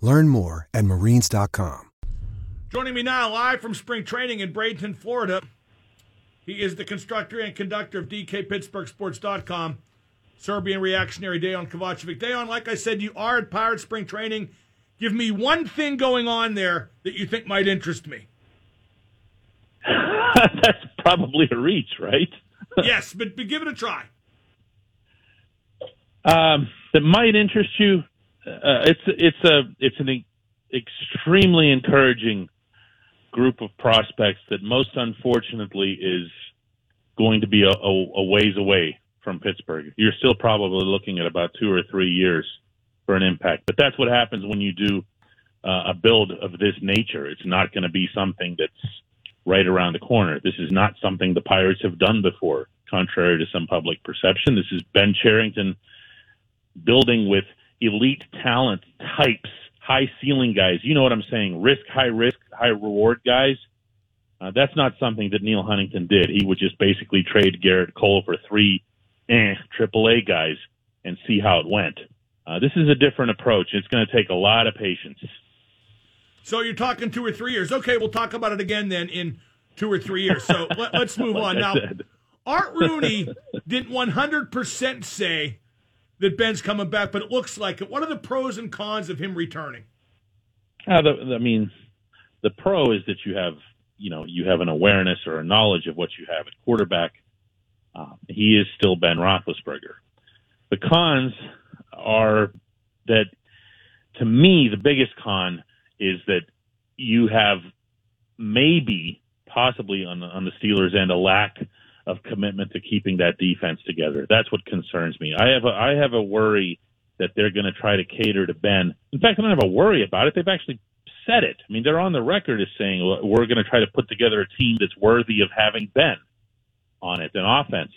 Learn more at marines.com. Joining me now, live from spring training in Bradenton, Florida, he is the constructor and conductor of DKPittsburghSports.com, Serbian reactionary Dejan Kovacevic. Dejan. like I said, you are at Pirate Spring Training. Give me one thing going on there that you think might interest me. That's probably a reach, right? yes, but, but give it a try. Um, that might interest you. Uh, it's it's a it's an extremely encouraging group of prospects that most unfortunately is going to be a, a, a ways away from Pittsburgh. You're still probably looking at about two or three years for an impact, but that's what happens when you do uh, a build of this nature. It's not going to be something that's right around the corner. This is not something the Pirates have done before, contrary to some public perception. This is Ben Cherington building with elite talent types, high ceiling guys. You know what I'm saying? Risk, high risk, high reward guys. Uh, that's not something that Neal Huntington did. He would just basically trade Gerrit Cole for three eh, AAA guys and see how it went. Uh, this is a different approach. It's going to take a lot of patience. So you're talking two or three years. Okay, we'll talk about it again then in two or three years. So let, us move Like on. I Now, said. Art Rooney didn't 100% say that Ben's coming back, but it looks like it. What are the pros and cons of him returning? Uh, the, I mean, the pro is that you have, you know, you have an awareness or a knowledge of what you have at quarterback. Um, he is still Ben Roethlisberger. The cons are that, to me, the biggest con is that you have maybe, possibly on the, on the Steelers end, a lack of commitment to keeping that defense together. That's what concerns me. I have a, I have a worry that they're going to try to cater to Ben. In fact, I don't have a worry about it. They've actually said it. I mean, they're on the record as saying we're going to try to put together a team that's worthy of having Ben on it, an offense.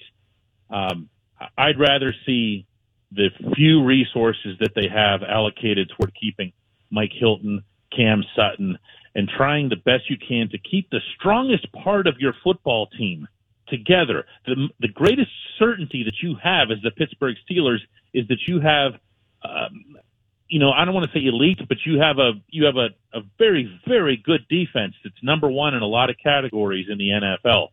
Um, I'd rather see the few resources that they have allocated toward keeping Mike Hilton, Cam Sutton, and trying the best you can to keep the strongest part of your football team together. The, the greatest certainty that you have as the Pittsburgh Steelers is that you have, um, you know, I don't want to say elite, but you have a you have a, a very very good defense that's number one in a lot of categories in the NFL.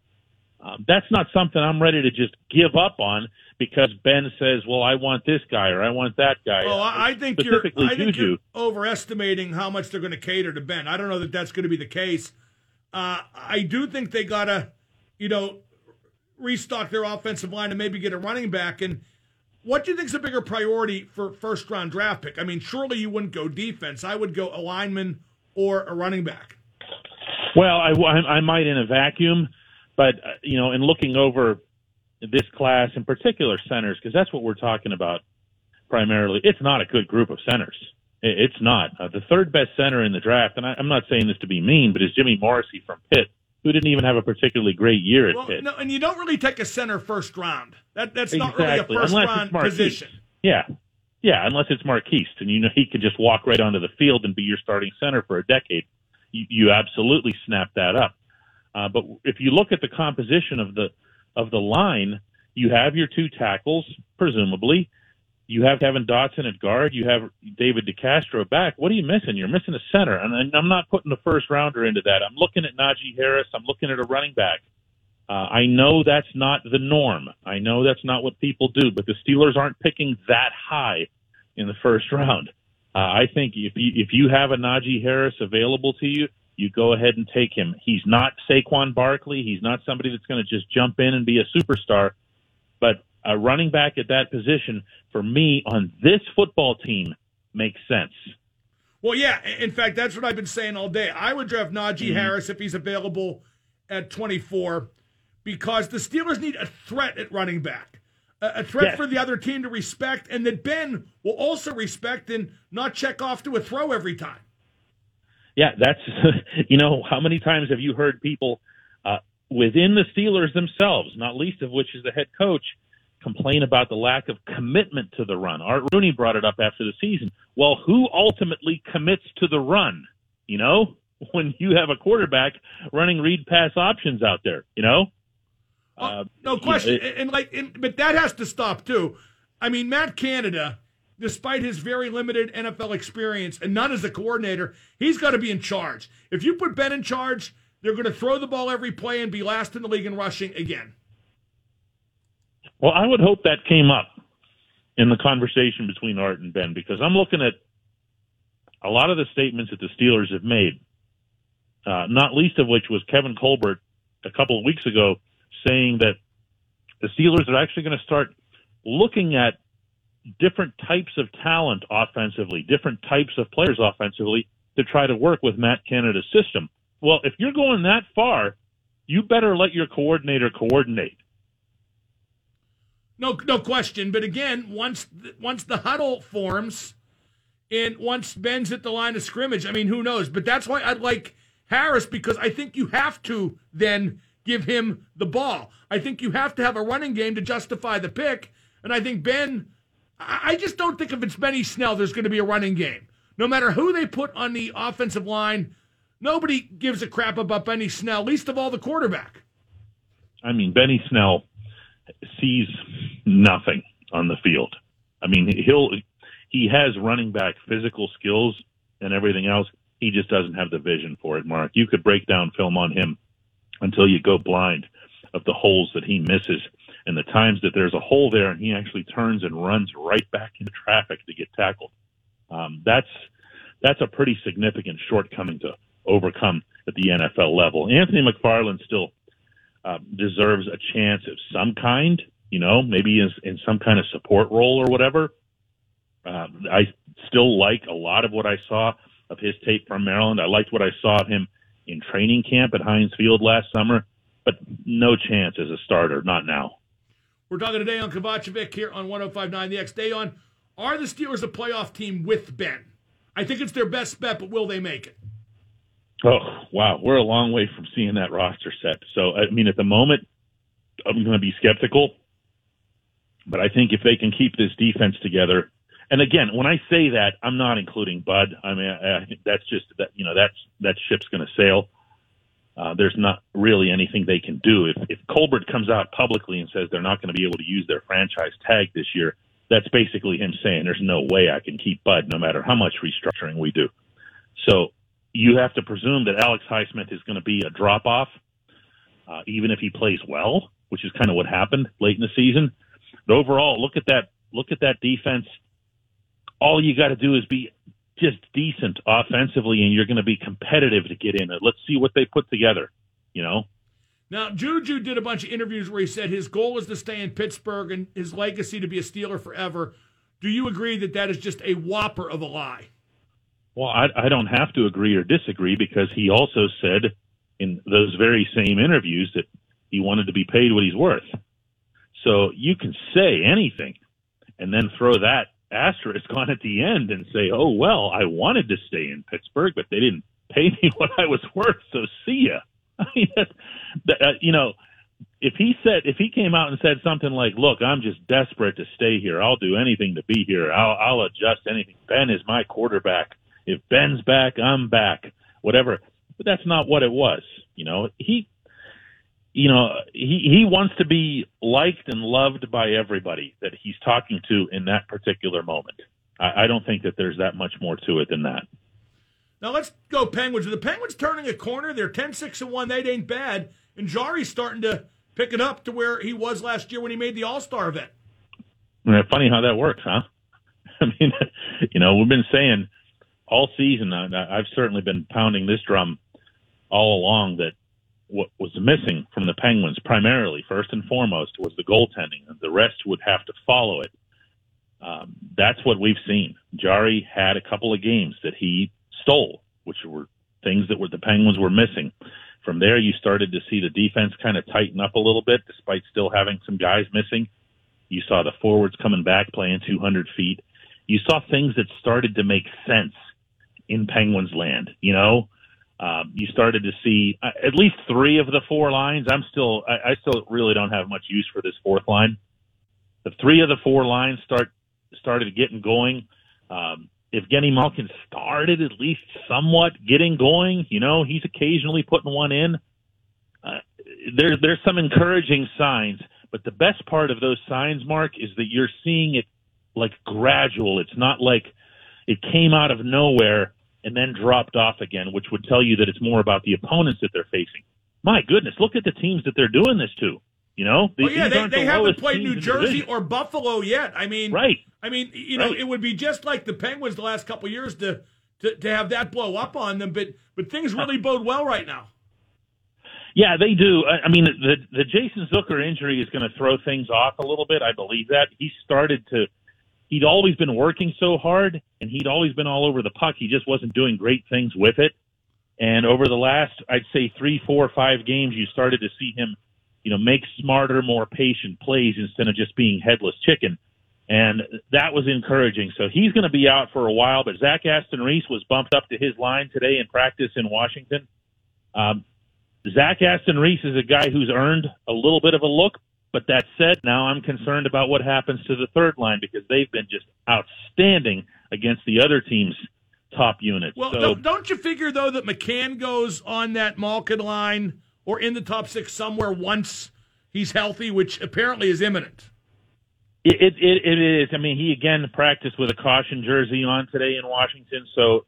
Um, that's not something I'm ready to just give up on because Ben says, "Well, I want this guy or I want that guy." Well, I, I think you're I think Juju. you're overestimating how much they're going to cater to Ben. I don't know that that's going to be the case. Uh, I do think they got to, you know, restock their offensive line and maybe get a running back. And what do you think is a bigger priority for first round draft pick? I mean, surely you wouldn't go defense. I would go a lineman or a running back. Well, I, I, might in a vacuum, but uh, you know, in looking over this class, in particular centers, because that's what we're talking about primarily. It's not a good group of centers. It, it's not uh, the third best center in the draft, and I, I'm not saying this to be mean, but is Jimmy Morrissey from Pitt, who didn't even have a particularly great year at Well, Pitt. no, and you don't really take a center first round. That that's not really a first unless round position. Yeah. Yeah, unless it's Maurkice, and you know he could just walk right onto the field and be your starting center for a decade. You, you absolutely snap that up. Uh, but if you look at the composition of the of the line, you have your two tackles, presumably. You have Kevin Dotson at guard. You have David DeCastro back. What are you missing? You're missing a center, and I'm not putting the first rounder into that. I'm looking at Najee Harris. I'm looking at a running back. Uh, I know that's not the norm. I know that's not what people do, but the Steelers aren't picking that high in the first round. Uh, I think if you if you have a Najee Harris available to you, you go ahead and take him. He's not Saquon Barkley. He's not somebody that's going to just jump in and be a superstar. But a running back at that position, for me, on this football team, makes sense. Well, yeah. In fact, that's what I've been saying all day. I would draft Najee mm-hmm. Harris if he's available at 24 because the Steelers need a threat at running back, a, threat yes. for the other team to respect, and that Ben will also respect and not check off to a throw every time. Yeah, that's, you know, how many times have you heard people uh, within the Steelers themselves, not least of which is the head coach, complain about the lack of commitment to the run? Art Rooney brought it up after the season. Well, who ultimately commits to the run? You know, when you have a quarterback running read pass options out there, you know? Oh, uh, no question. You know, it, and like, and, but that has to stop too. I mean, Matt Canada, despite his very limited NFL experience and none as a coordinator, he's got to be in charge. If you put Ben in charge, they're going to throw the ball every play and be last in the league in rushing again. Well, I would hope that came up in the conversation between Art and Ben because I'm looking at a lot of the statements that the Steelers have made, uh, not least of which was Kevin Colbert a couple of weeks ago saying that the Steelers are actually going to start looking at different types of talent offensively, different types of players offensively to try to work with Matt Canada's system. Well, if you're going that far, you better let your coordinator coordinate. No, no question. But again, once once the huddle forms, and once Ben's at the line of scrimmage, I mean, who knows? But that's why I like Harris because I think you have to then give him the ball. I think you have to have a running game to justify the pick. And I think Ben, I just don't think if it's Benny Snell, there's going to be a running game. No matter who they put on the offensive line, nobody gives a crap about Benny Snell, least of all the quarterback. I mean, Benny Snell sees nothing on the field. I mean, he'll he has running back physical skills and everything else. He just doesn't have the vision for it, Mark. You could break down film on him until you go blind of the holes that he misses and the times that there's a hole there and he actually turns and runs right back into traffic to get tackled. Um, that's that's a pretty significant shortcoming to overcome at the NFL level. Anthony McFarland still uh, deserves a chance of some kind, you know, maybe in, in some kind of support role or whatever. Uh, I still like a lot of what I saw of his tape from Maryland. I liked what I saw of him in training camp at Heinz Field last summer, but no chance as a starter, not now. We're talking today on Kovacevic here on 1059 The X. Dejan, are the Steelers a playoff team with Ben? I think it's their best bet, but will they make it? Oh, wow. We're a long way from seeing that roster set. So, I mean, at the moment, I'm going to be skeptical. But I think if they can keep this defense together, and again, when I say that, I'm not including Bud. I mean, I think that's just that you know that's that ship's going to sail. Uh, there's not really anything they can do. If, if Colbert comes out publicly and says they're not going to be able to use their franchise tag this year, that's basically him saying there's no way I can keep Bud no matter how much restructuring we do. So you have to presume that Alex Highsmith is going to be a drop off, uh, even if he plays well, which is kind of what happened late in the season. But overall, look at that. Look at that defense all you got to do is be just decent offensively, and you're going to be competitive to get in. Let's see what they put together. You know. Now, Juju did a bunch of interviews where he said his goal is to stay in Pittsburgh and his legacy to be a Steeler forever. Do you agree that that is just a whopper of a lie? Well, I, I don't have to agree or disagree because he also said in those very same interviews that he wanted to be paid what he's worth. So you can say anything and then throw that asterisk on at the end and say, "Oh well, I wanted to stay in Pittsburgh, but they didn't pay me what I was worth, so see ya." I mean, that, that, uh, you know, if he said if he came out and said something like, "Look, I'm just desperate to stay here. I'll do anything to be here. I'll, I'll adjust anything. Ben is my quarterback. If Ben's back, I'm back. Whatever." But that's not what it was. You know, he you know, he, he wants to be liked and loved by everybody that he's talking to in that particular moment. I, I don't think that there's that much more to it than that. Now let's go Penguins. Are the Penguins turning a corner? They're 10 6 and 1. They ain't bad. And Jarry's starting to pick it up to where he was last year when he made the All Star event. Funny how that works, huh? I mean, you know, we've been saying all season, I've certainly been pounding this drum all along that what was missing from the Penguins, primarily, first and foremost, was the goaltending, the rest would have to follow it. Um, that's what we've seen. Jarry had a couple of games that he stole, which were things that were the Penguins were missing. From there, you started to see the defense kind of tighten up a little bit, despite still having some guys missing. You saw the forwards coming back playing 200 feet. You saw things that started to make sense in Penguins land. You know, um, you started to see uh, at least three of the four lines. I'm still, I, I still really don't have much use for this fourth line. The three of the four lines start started getting going. Um, Evgeny Malkin started at least somewhat getting going. You know, he's occasionally putting one in. Uh, there's there's some encouraging signs, but the best part of those signs, Mark, is that you're seeing it like gradual. It's not like it came out of nowhere and then dropped off again, which would tell you that it's more about the opponents that they're facing. My goodness, look at the teams that they're doing this to. You know, well, yeah, they, they the haven't played New Jersey or Buffalo yet. I mean, right? I mean, you know, right. it would be just like the Penguins the last couple years to, to to have that blow up on them. But but things really bode well right now. Yeah, they do. I mean, the the Jason Zucker injury is going to throw things off a little bit. I believe that he started to he'd always been working so hard and he'd always been all over the puck. He just wasn't doing great things with it. And over the last, I'd say three, four, five games, you started to see him, you know, make smarter, more patient plays instead of just being headless chicken. And that was encouraging. So he's going to be out for a while, but Zach Aston Reese was bumped up to his line today in practice in Washington. Um, Zach Aston Reese is a guy who's earned a little bit of a look, but that said, now I'm concerned about what happens to the third line because they've been just outstanding against the other team's top units. Well, so, don't, don't you figure though that McCann goes on that Malkin line or in the top six somewhere once he's healthy, which apparently is imminent. It, it, it is. I mean, he again practiced with a caution jersey on today in Washington. So,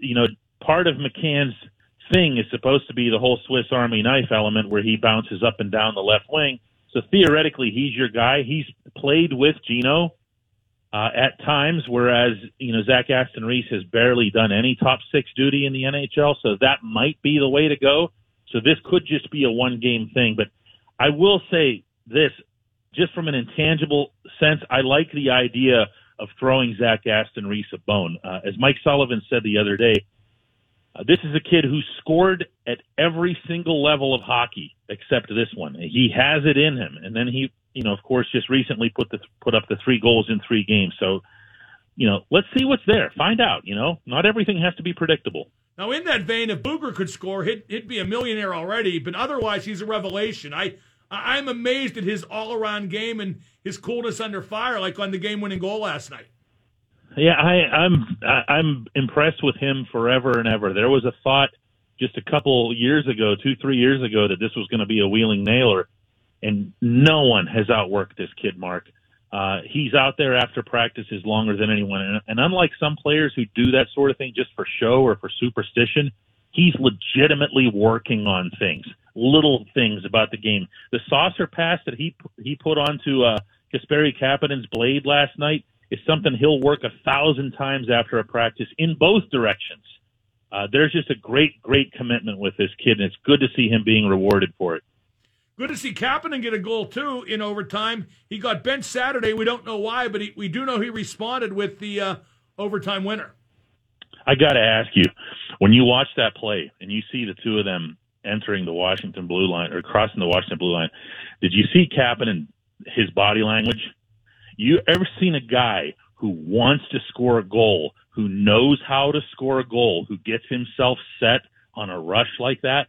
you know, part of McCann's thing is supposed to be the whole Swiss Army knife element where he bounces up and down the left wing. So theoretically, he's your guy. He's played with Gino uh, at times, whereas you know Zach Aston Reese has barely done any top six duty in the NHL. So that might be the way to go. So this could just be a one game thing. But I will say this, just from an intangible sense, I like the idea of throwing Zach Aston Reese a bone. Uh, as Mike Sullivan said the other day, uh, this is a kid who scored at every single level of hockey except this one. He has it in him, and then he, you know, of course, just recently put the put up the three goals in three games. So, you know, let's see what's there. Find out. You know, not everything has to be predictable. Now, in that vein, if Blueger could score, he'd, he'd be a millionaire already. But otherwise, he's a revelation. I I'm amazed at his all around game and his coolness under fire, like on the game winning goal last night. Yeah, I, I'm I'm impressed with him forever and ever. There was a thought just a couple years ago, two three years ago, that this was going to be a wheeling nailer, and no one has outworked this kid, Mark. Uh, he's out there after practices longer than anyone, and, and unlike some players who do that sort of thing just for show or for superstition, he's legitimately working on things, little things about the game. The saucer pass that he he put onto uh, Kasperi Kapanen's blade last night is something he'll work a thousand times after a practice in both directions. Uh, there's just a great, great commitment with this kid, and it's good to see him being rewarded for it. Good to see Kapanen get a goal too in overtime. He got benched Saturday. We don't know why, but he, we do know he responded with the uh, overtime winner. I got to ask you, when you watch that play and you see the two of them entering the Washington blue line or crossing the Washington blue line, did you see Kapanen his body language? You ever seen a guy who wants to score a goal, who knows how to score a goal, who gets himself set on a rush like that?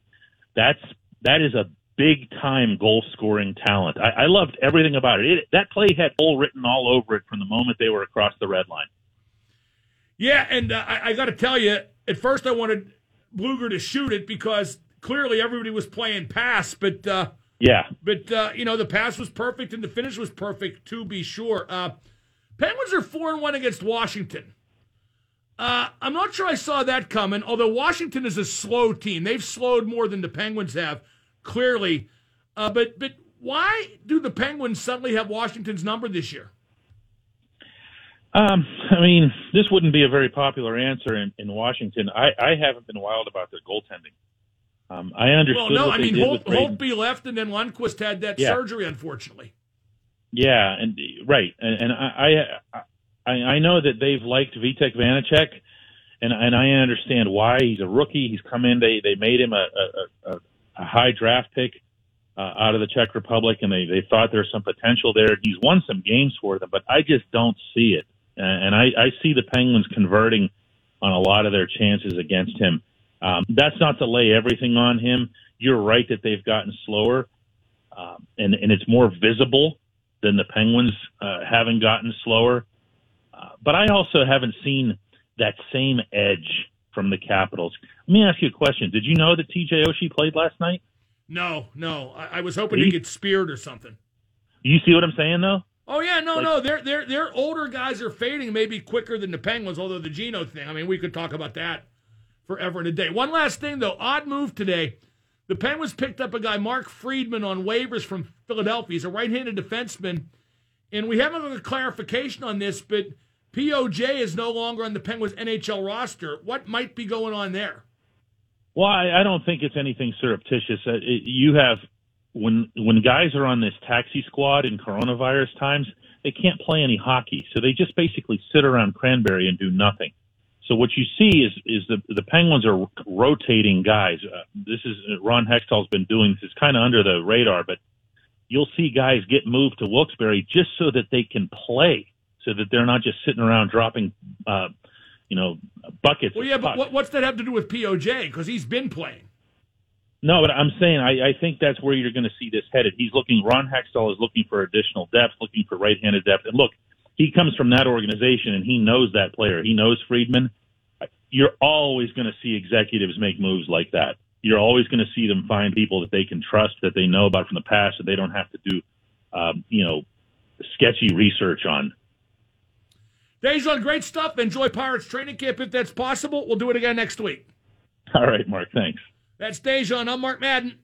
That's that is a big time goal scoring talent. I, I loved everything about it. it. That play had goal written all over it from the moment they were across the red line. Yeah, and uh, I, I got to tell you, at first I wanted Blueger to shoot it because clearly everybody was playing pass, but uh, yeah. But, uh, you know, the pass was perfect and the finish was perfect, to be sure. Uh, Penguins are 4 and 1 against Washington. Uh, I'm not sure I saw that coming, although Washington is a slow team. They've slowed more than the Penguins have, clearly. Uh, but, but why do the Penguins suddenly have Washington's number this year? Um, I mean, this wouldn't be a very popular answer in, in Washington. I, I haven't been wild about their goaltending. Um, I understood. Well, no, I mean Holt, Holtby left, and then Lundqvist had that yeah. surgery, unfortunately. Yeah, and right, and, and I, I I know that they've liked Vitek Vanecek, and and I understand why. He's a rookie. He's come in. They they made him a a, a high draft pick uh, out of the Czech Republic, and they they thought there's some potential there. He's won some games for them, but I just don't see it. And I, I see the Penguins converting on a lot of their chances against him. Um, that's not to lay everything on him. You're right that they've gotten slower, um, and and it's more visible than the Penguins uh, having gotten slower. Uh, but I also haven't seen that same edge from the Capitals. Let me ask you a question. Did you know that TJ Oshie played last night? No, no. I, I was hoping he get speared or something. You see what I'm saying, though? Oh yeah, no, like, no. Their their their older guys are fading maybe quicker than the Penguins. Although the Gino thing, I mean, we could talk about that forever and a day. One last thing though, odd move today. The Penguins picked up a guy, Mark Friedman, on waivers from Philadelphia. He's a right-handed defenseman, and we haven't got a clarification on this, but POJ is no longer on the Penguins NHL roster. What might be going on there? Well, I, don't think it's anything surreptitious. Uh, you have when when guys are on this taxi squad in coronavirus times, they can't play any hockey, so they just basically sit around Cranberry and do nothing. So what you see is is the the Penguins are rotating guys. Uh, this is Ron Hextall's been doing this. It's kind of under the radar, but you'll see guys get moved to Wilkes-Barre just so that they can play, so that they're not just sitting around dropping, uh, you know, buckets. Well, yeah, but what, what's that have to do with POJ? Because he's been playing. No, but I'm saying I, I think that's where you're going to see this headed. He's looking. Ron Hextall is looking for additional depth, looking for right-handed depth. And look, he comes from that organization, and he knows that player. He knows Friedman. You're always going to see executives make moves like that. You're always going to see them find people that they can trust, that they know about from the past, that they don't have to do, um, you know, sketchy research on. Dejan, great stuff. Enjoy Pirates training camp if that's possible. We'll do it again next week. All right, Mark. Thanks. That's Dejan. I'm Mark Madden.